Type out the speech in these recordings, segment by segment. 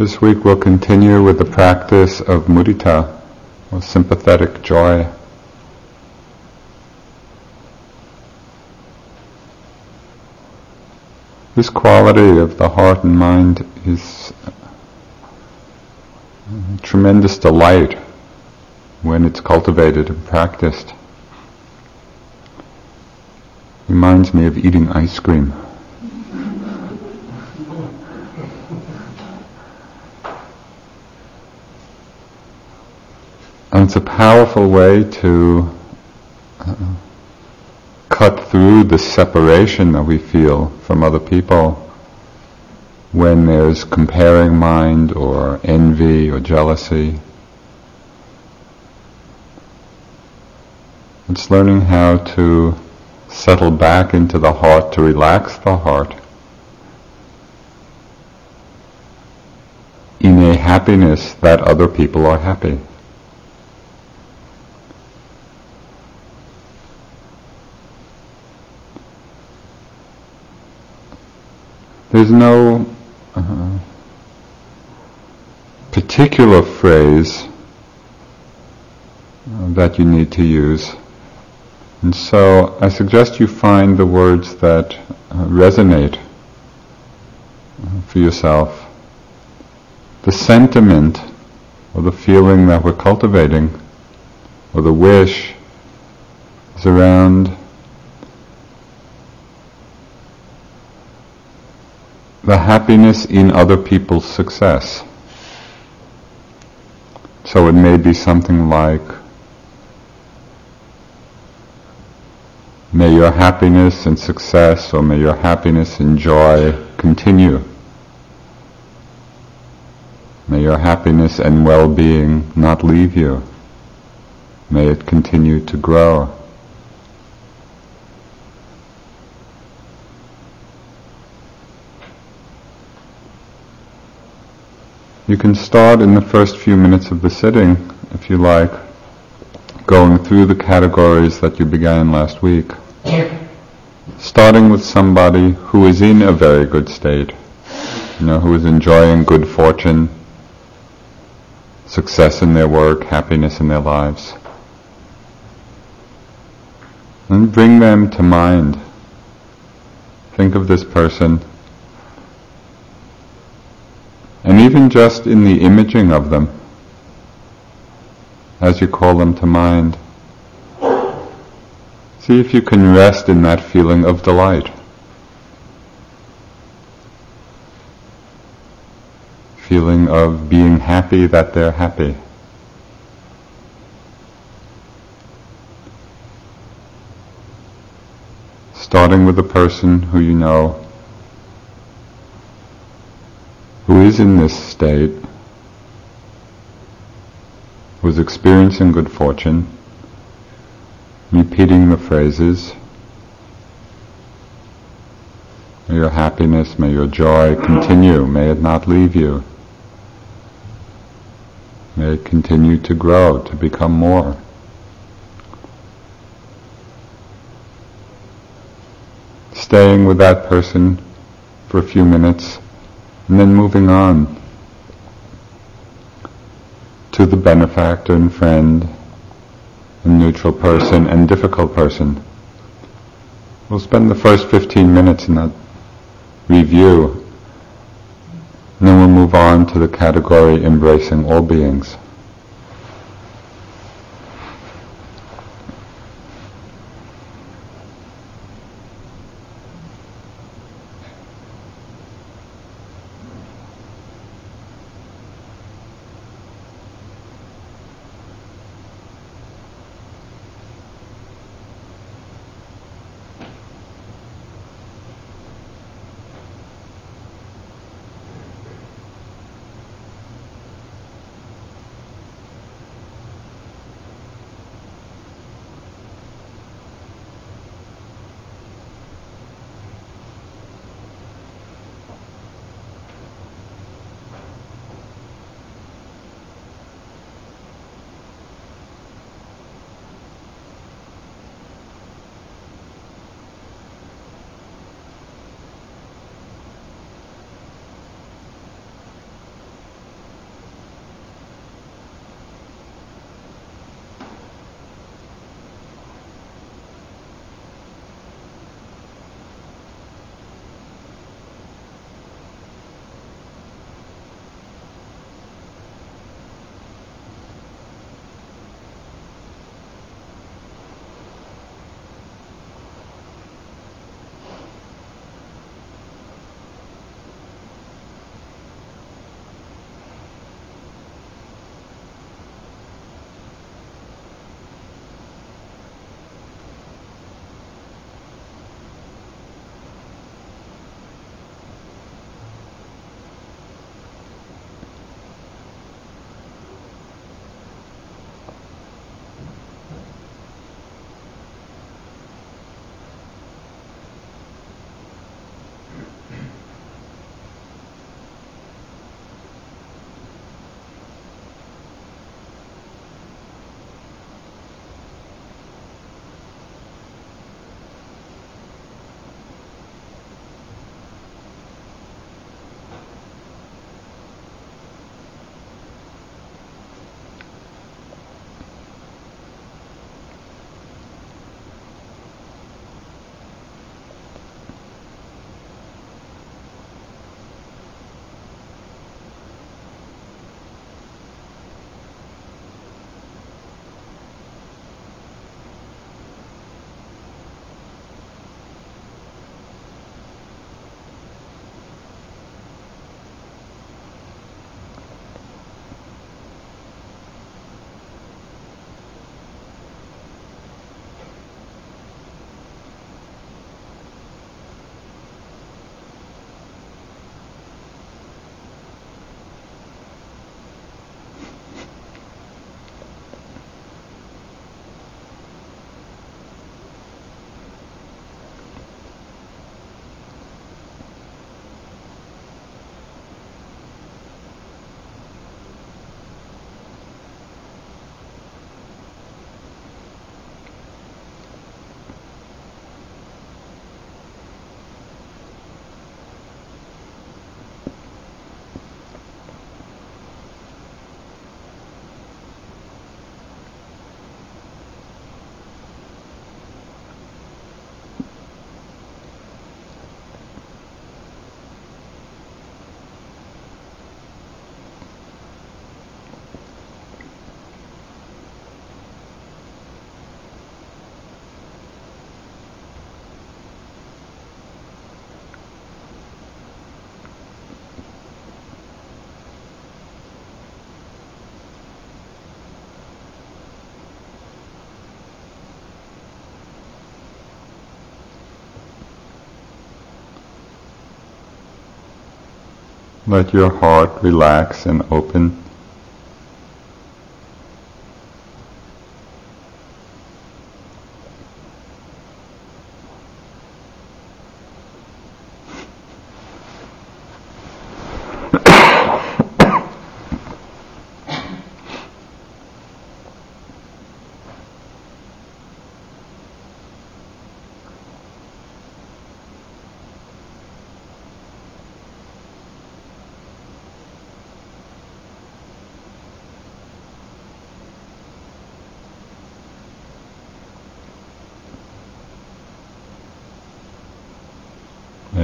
This week we'll continue with the practice of mudita, or sympathetic joy. This quality of the heart and mind is tremendous delight when it's cultivated and practiced. Reminds me of eating ice cream. And it's a powerful way to uh, cut through the separation that we feel from other people when there's comparing mind or envy or jealousy. It's learning how to settle back into the heart, to relax the heart in a happiness that other people are happy. There's no uh, particular phrase uh, that you need to use. And so I suggest you find the words that uh, resonate uh, for yourself. The sentiment or the feeling that we're cultivating or the wish is around the happiness in other people's success. So it may be something like, may your happiness and success or may your happiness and joy continue. May your happiness and well-being not leave you. May it continue to grow. You can start in the first few minutes of the sitting, if you like, going through the categories that you began last week. Starting with somebody who is in a very good state, you know, who is enjoying good fortune, success in their work, happiness in their lives. And bring them to mind. Think of this person and even just in the imaging of them, as you call them to mind, see if you can rest in that feeling of delight. Feeling of being happy that they're happy. Starting with a person who you know who is in this state, who is experiencing good fortune, repeating the phrases, May your happiness, may your joy continue, may it not leave you. May it continue to grow, to become more. Staying with that person for a few minutes and then moving on to the benefactor and friend, and neutral person and difficult person. We'll spend the first 15 minutes in that review, and then we'll move on to the category embracing all beings. Let your heart relax and open.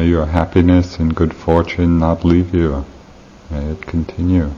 Your happiness and good fortune not leave you. May it continue.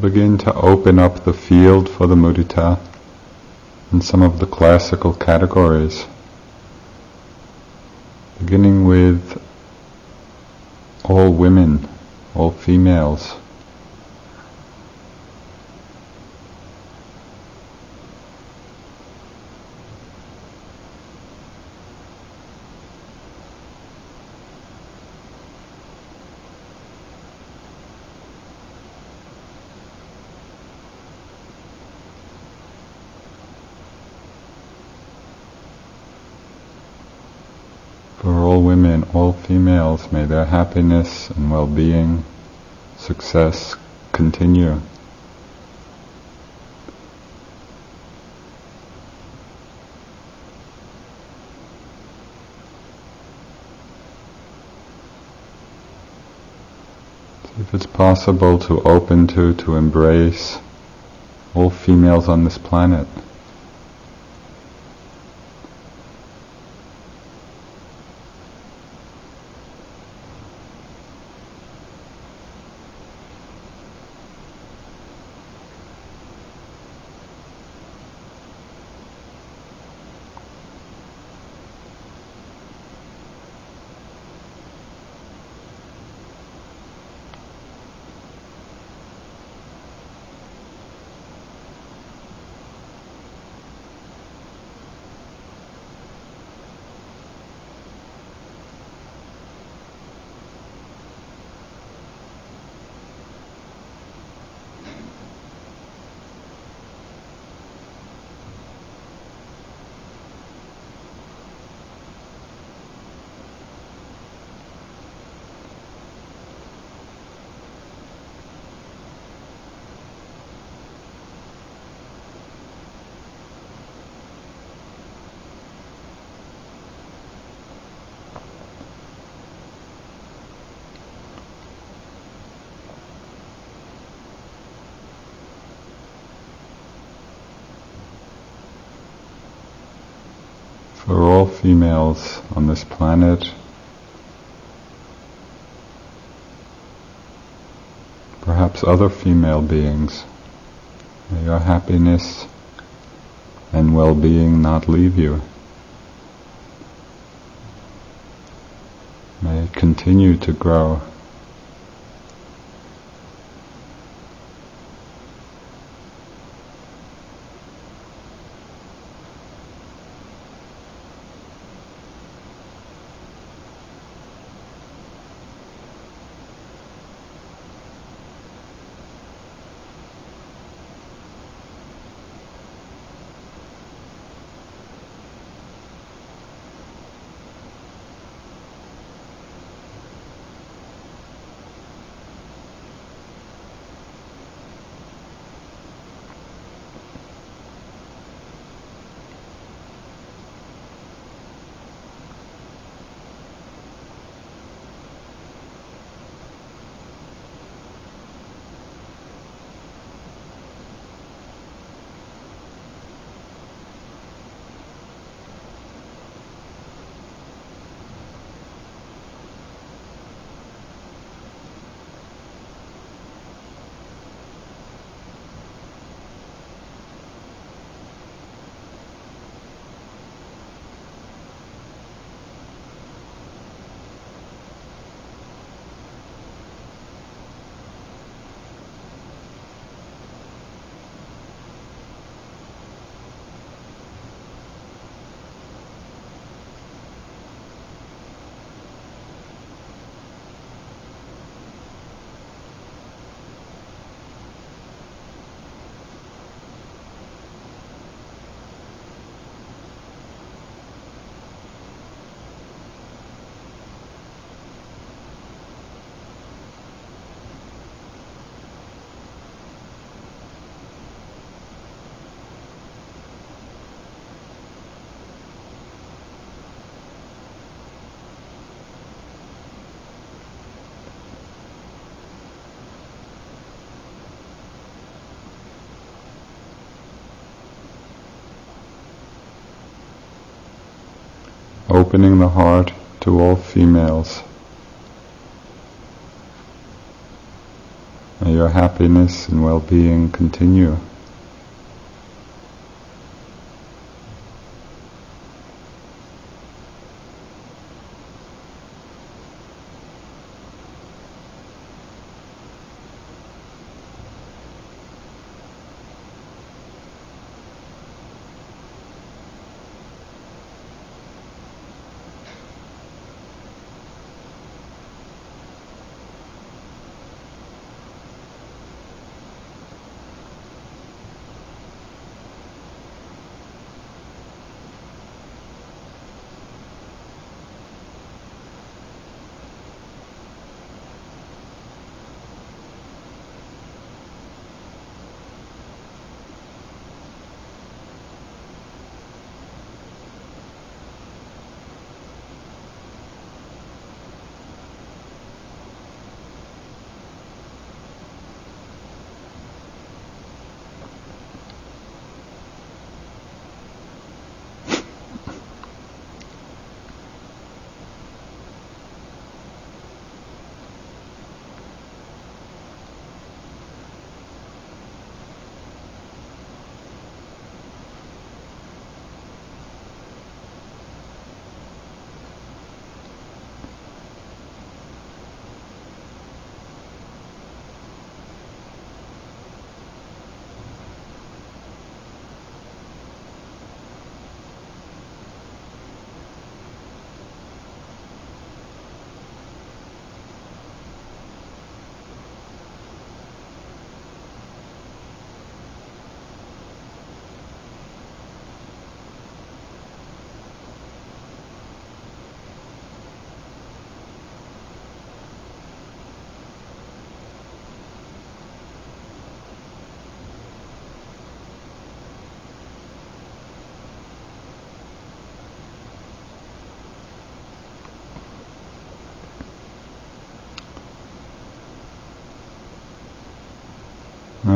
Begin to open up the field for the mudita in some of the classical categories, beginning with all women, all females. all may their happiness and well-being, success continue. if it's possible to open to, to embrace all females on this planet. For all females on this planet, perhaps other female beings. May your happiness and well-being not leave you. May it continue to grow. Opening the heart to all females. May your happiness and well-being continue.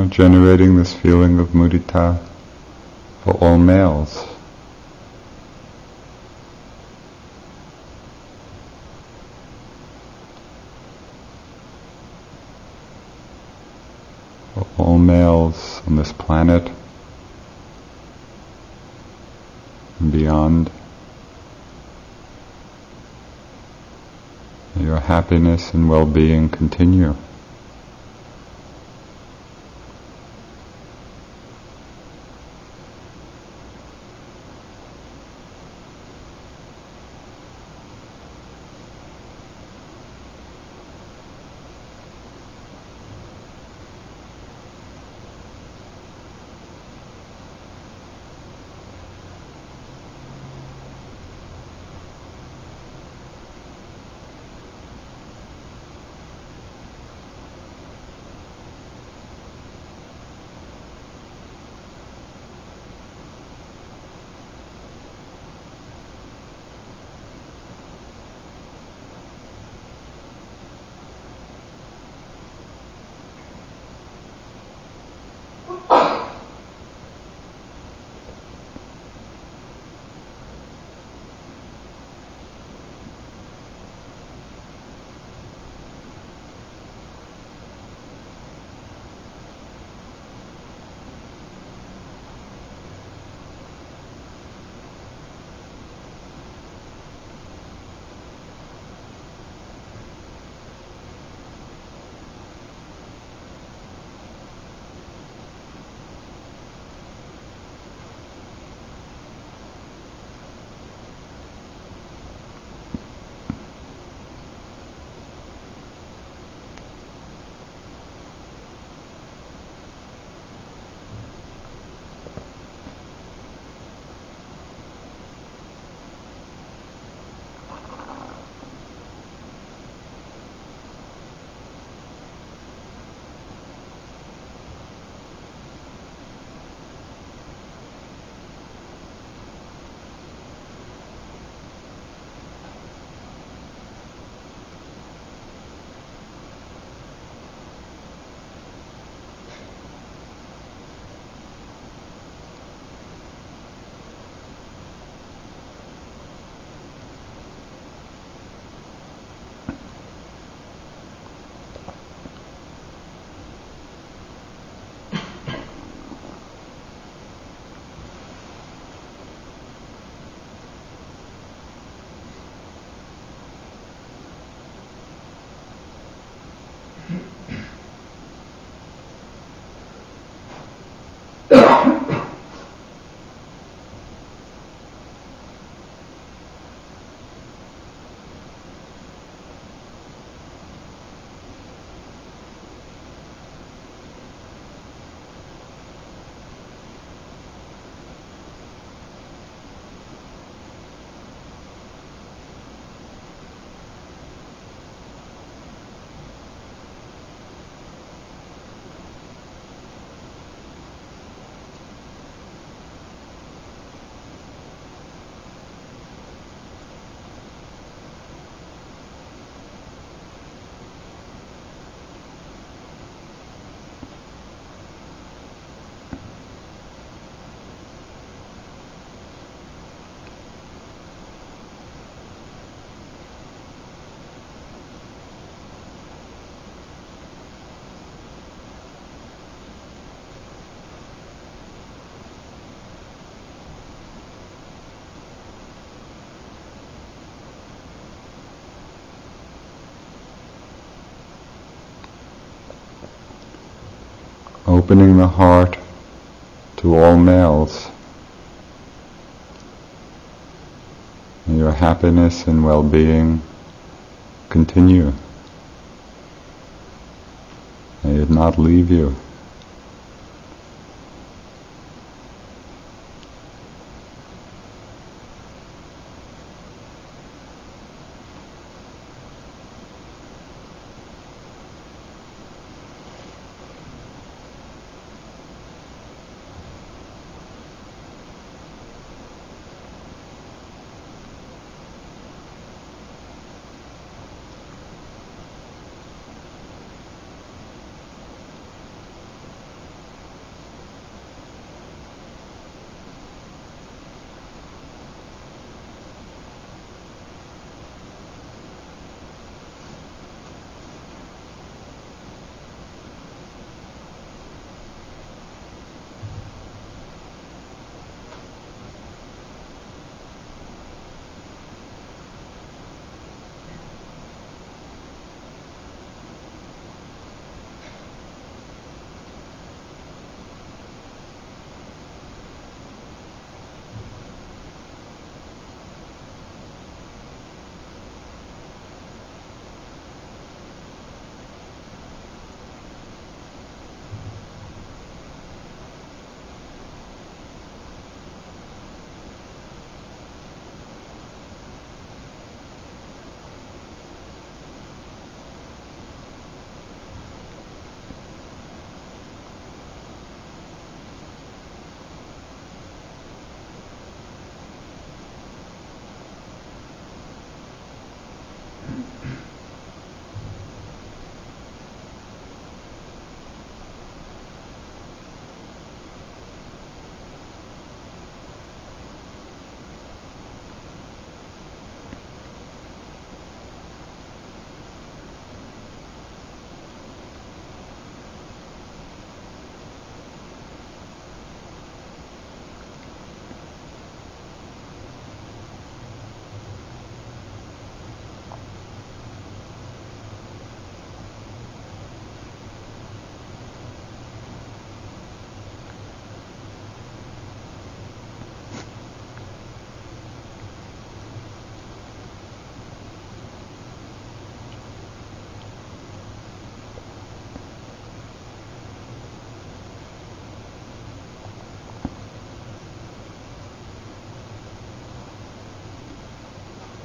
Generating this feeling of mudita for all males. For all males on this planet and beyond. Your happiness and well-being continue. Opening the heart to all males. May your happiness and well-being continue. May it not leave you.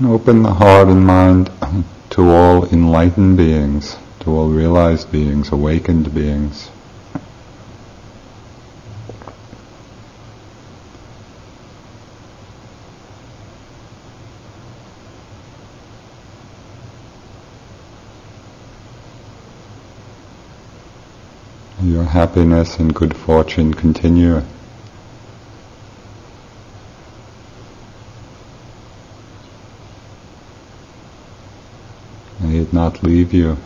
Open the heart and mind to all enlightened beings, to all realized beings, awakened beings. Your happiness and good fortune continue. May it leave you.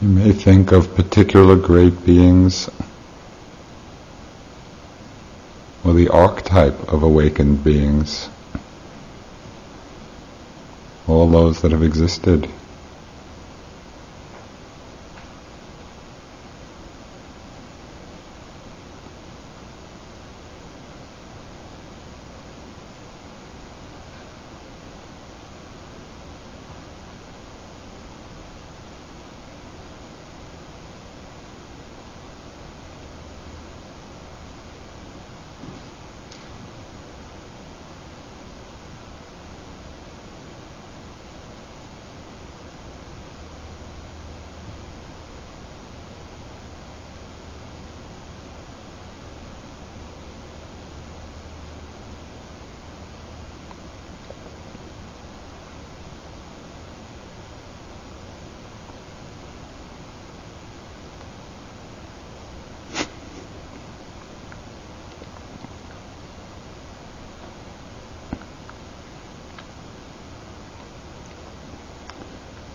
You may think of particular great beings or the archetype of awakened beings, all those that have existed.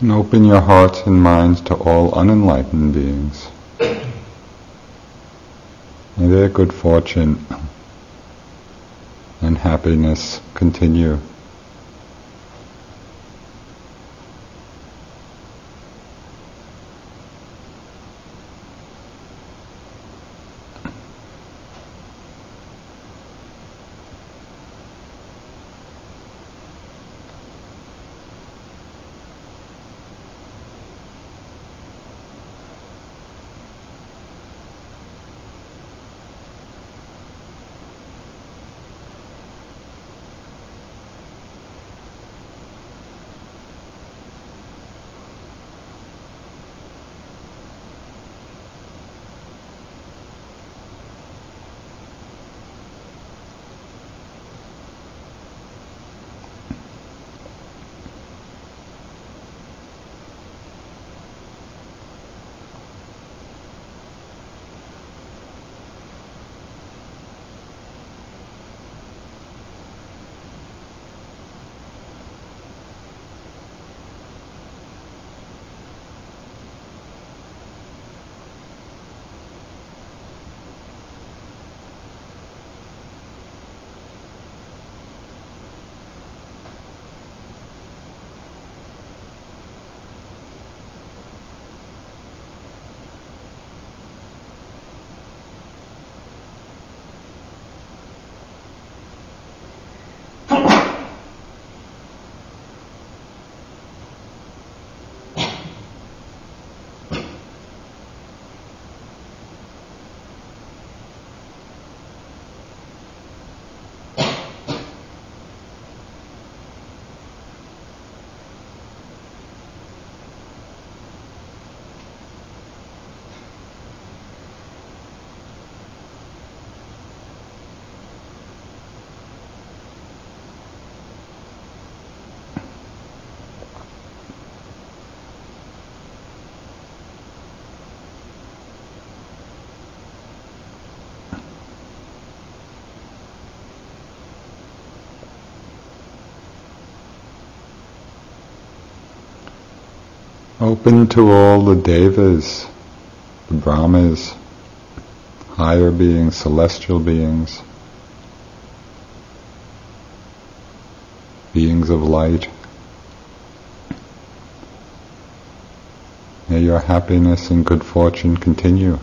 And open your hearts and minds to all unenlightened beings. May their good fortune and happiness continue. Open to all the devas, the brahmas, higher beings, celestial beings, beings of light. May your happiness and good fortune continue.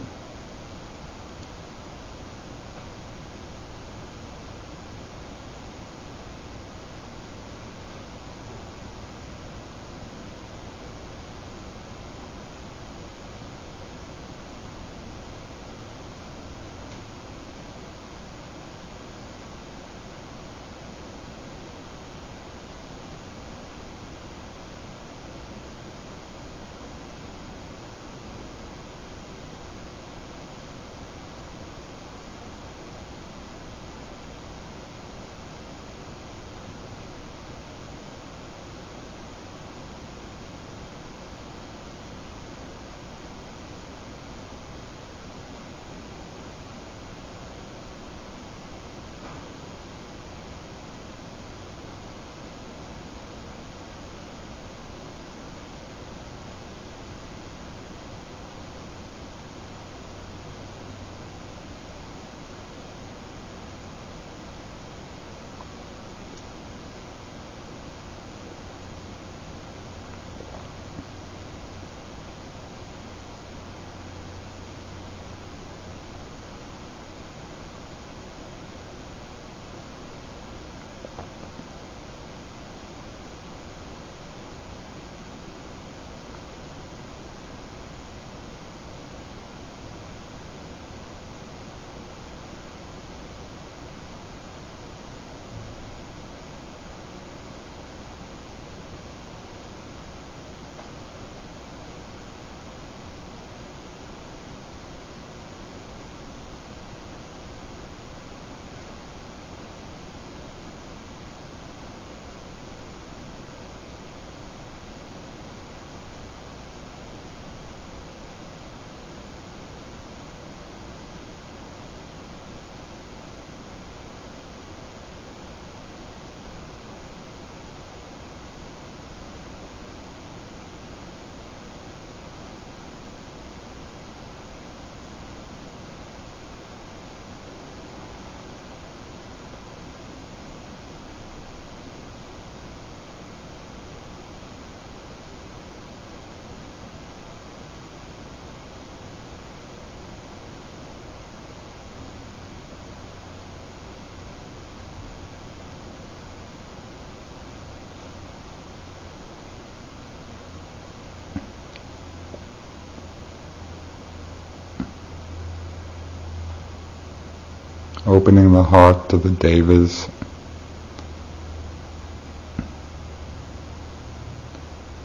Opening the heart to the devas.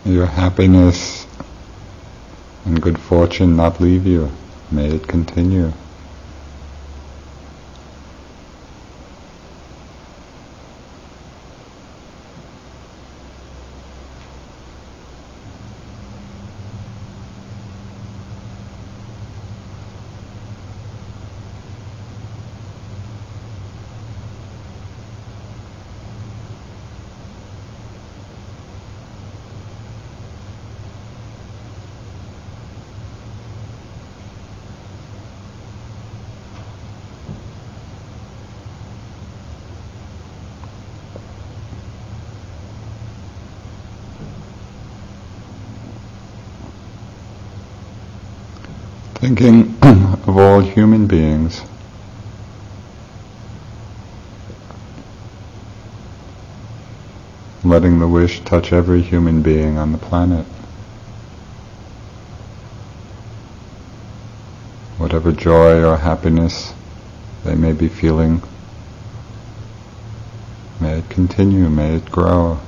Your happiness and good fortune not leave you. May it continue. Thinking of all human beings. Letting the wish touch every human being on the planet. Whatever joy or happiness they may be feeling, may it continue, may it grow.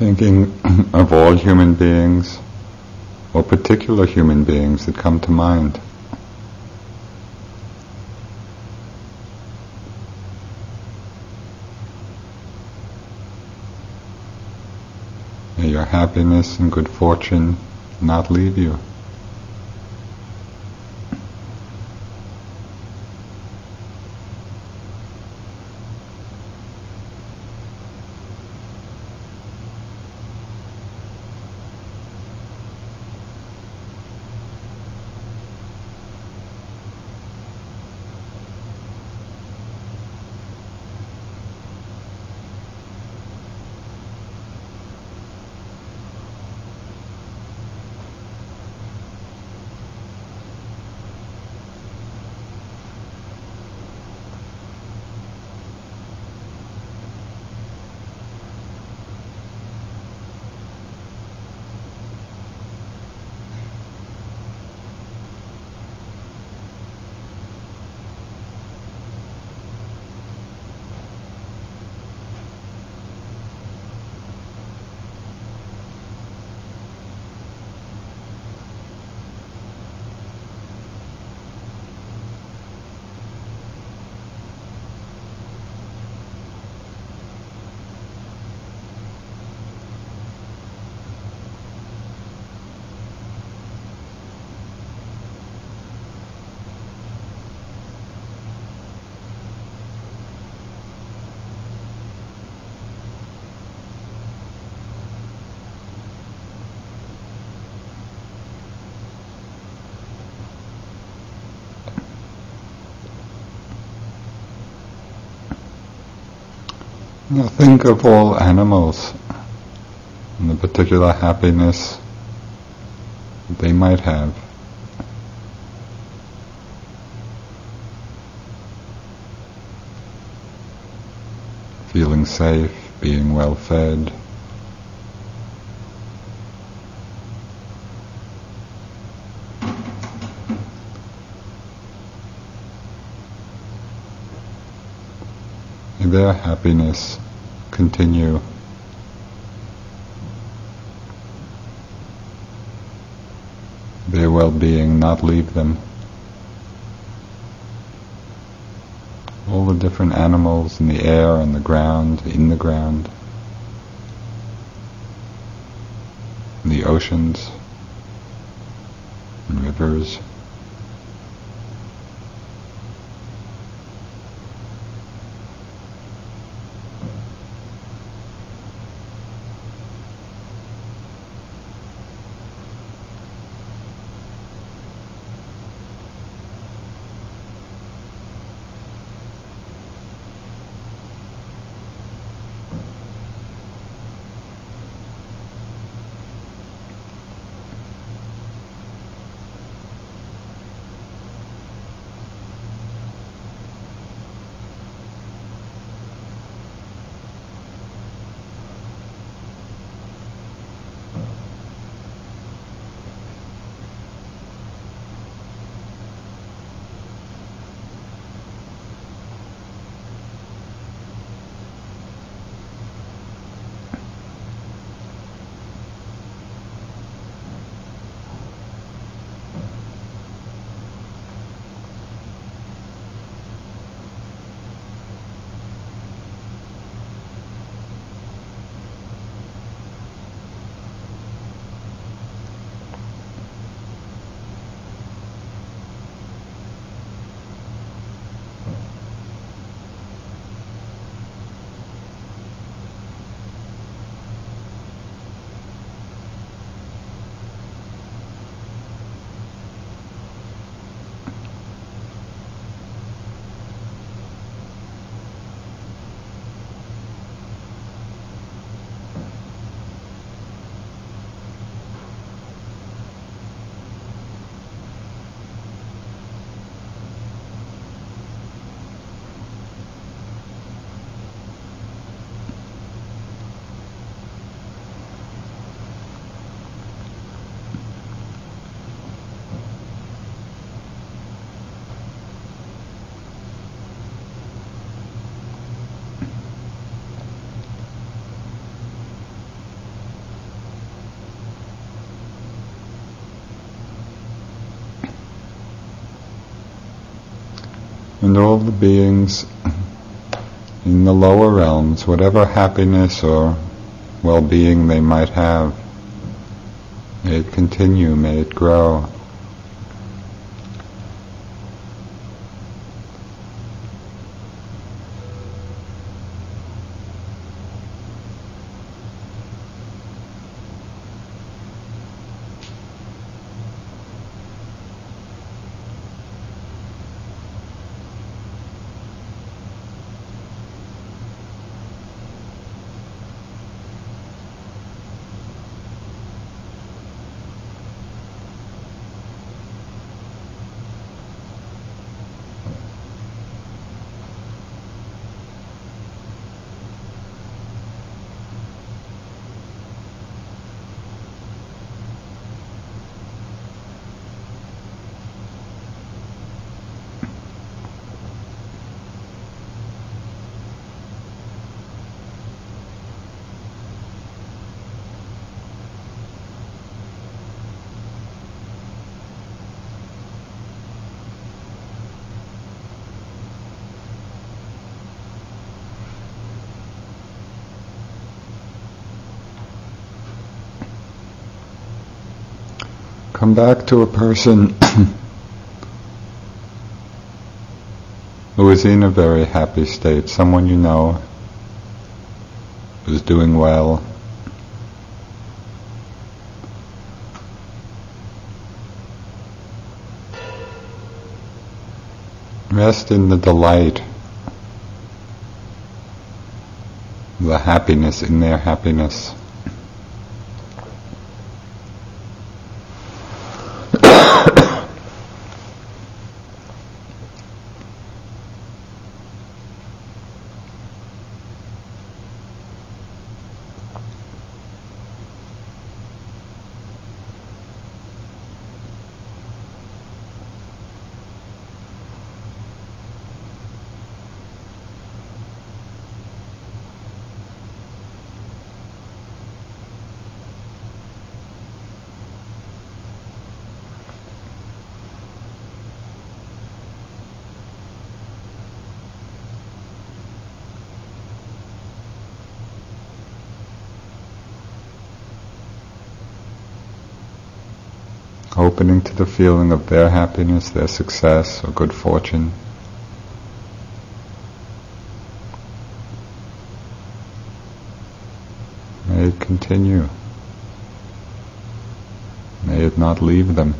Thinking of all human beings or particular human beings that come to mind. May your happiness and good fortune not leave you. Now think of all animals and the particular happiness they might have. Feeling safe, being well fed. Their happiness continue. Their well-being not leave them. All the different animals in the air, on the ground, in the ground, in the oceans, and rivers. And all the beings in the lower realms, whatever happiness or well-being they might have, may it continue, may it grow. Come back to a person who is in a very happy state, someone you know who's doing well. Rest in the delight, the happiness in their happiness. Opening to the feeling of their happiness, their success, or good fortune. May it continue. May it not leave them.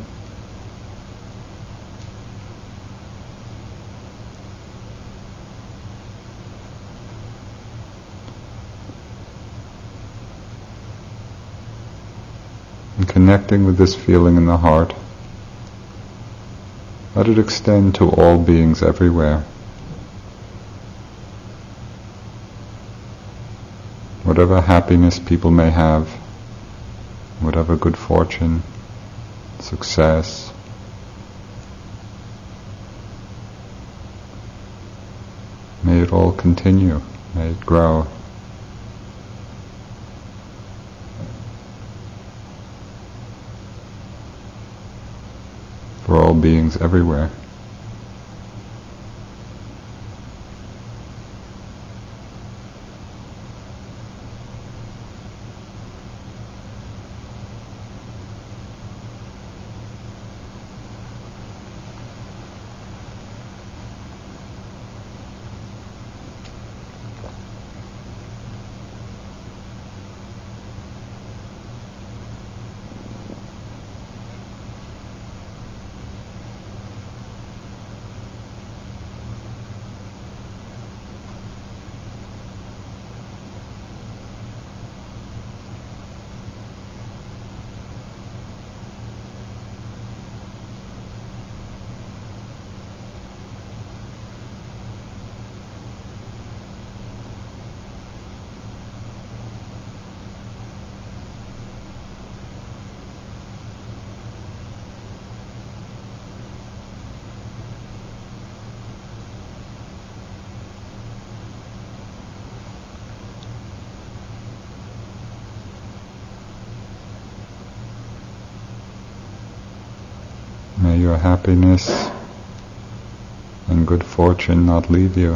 and connecting with this feeling in the heart, let it extend to all beings everywhere. Whatever happiness people may have, whatever good fortune, success, may it all continue, may it grow. for all beings everywhere. May your happiness and good fortune not leave you.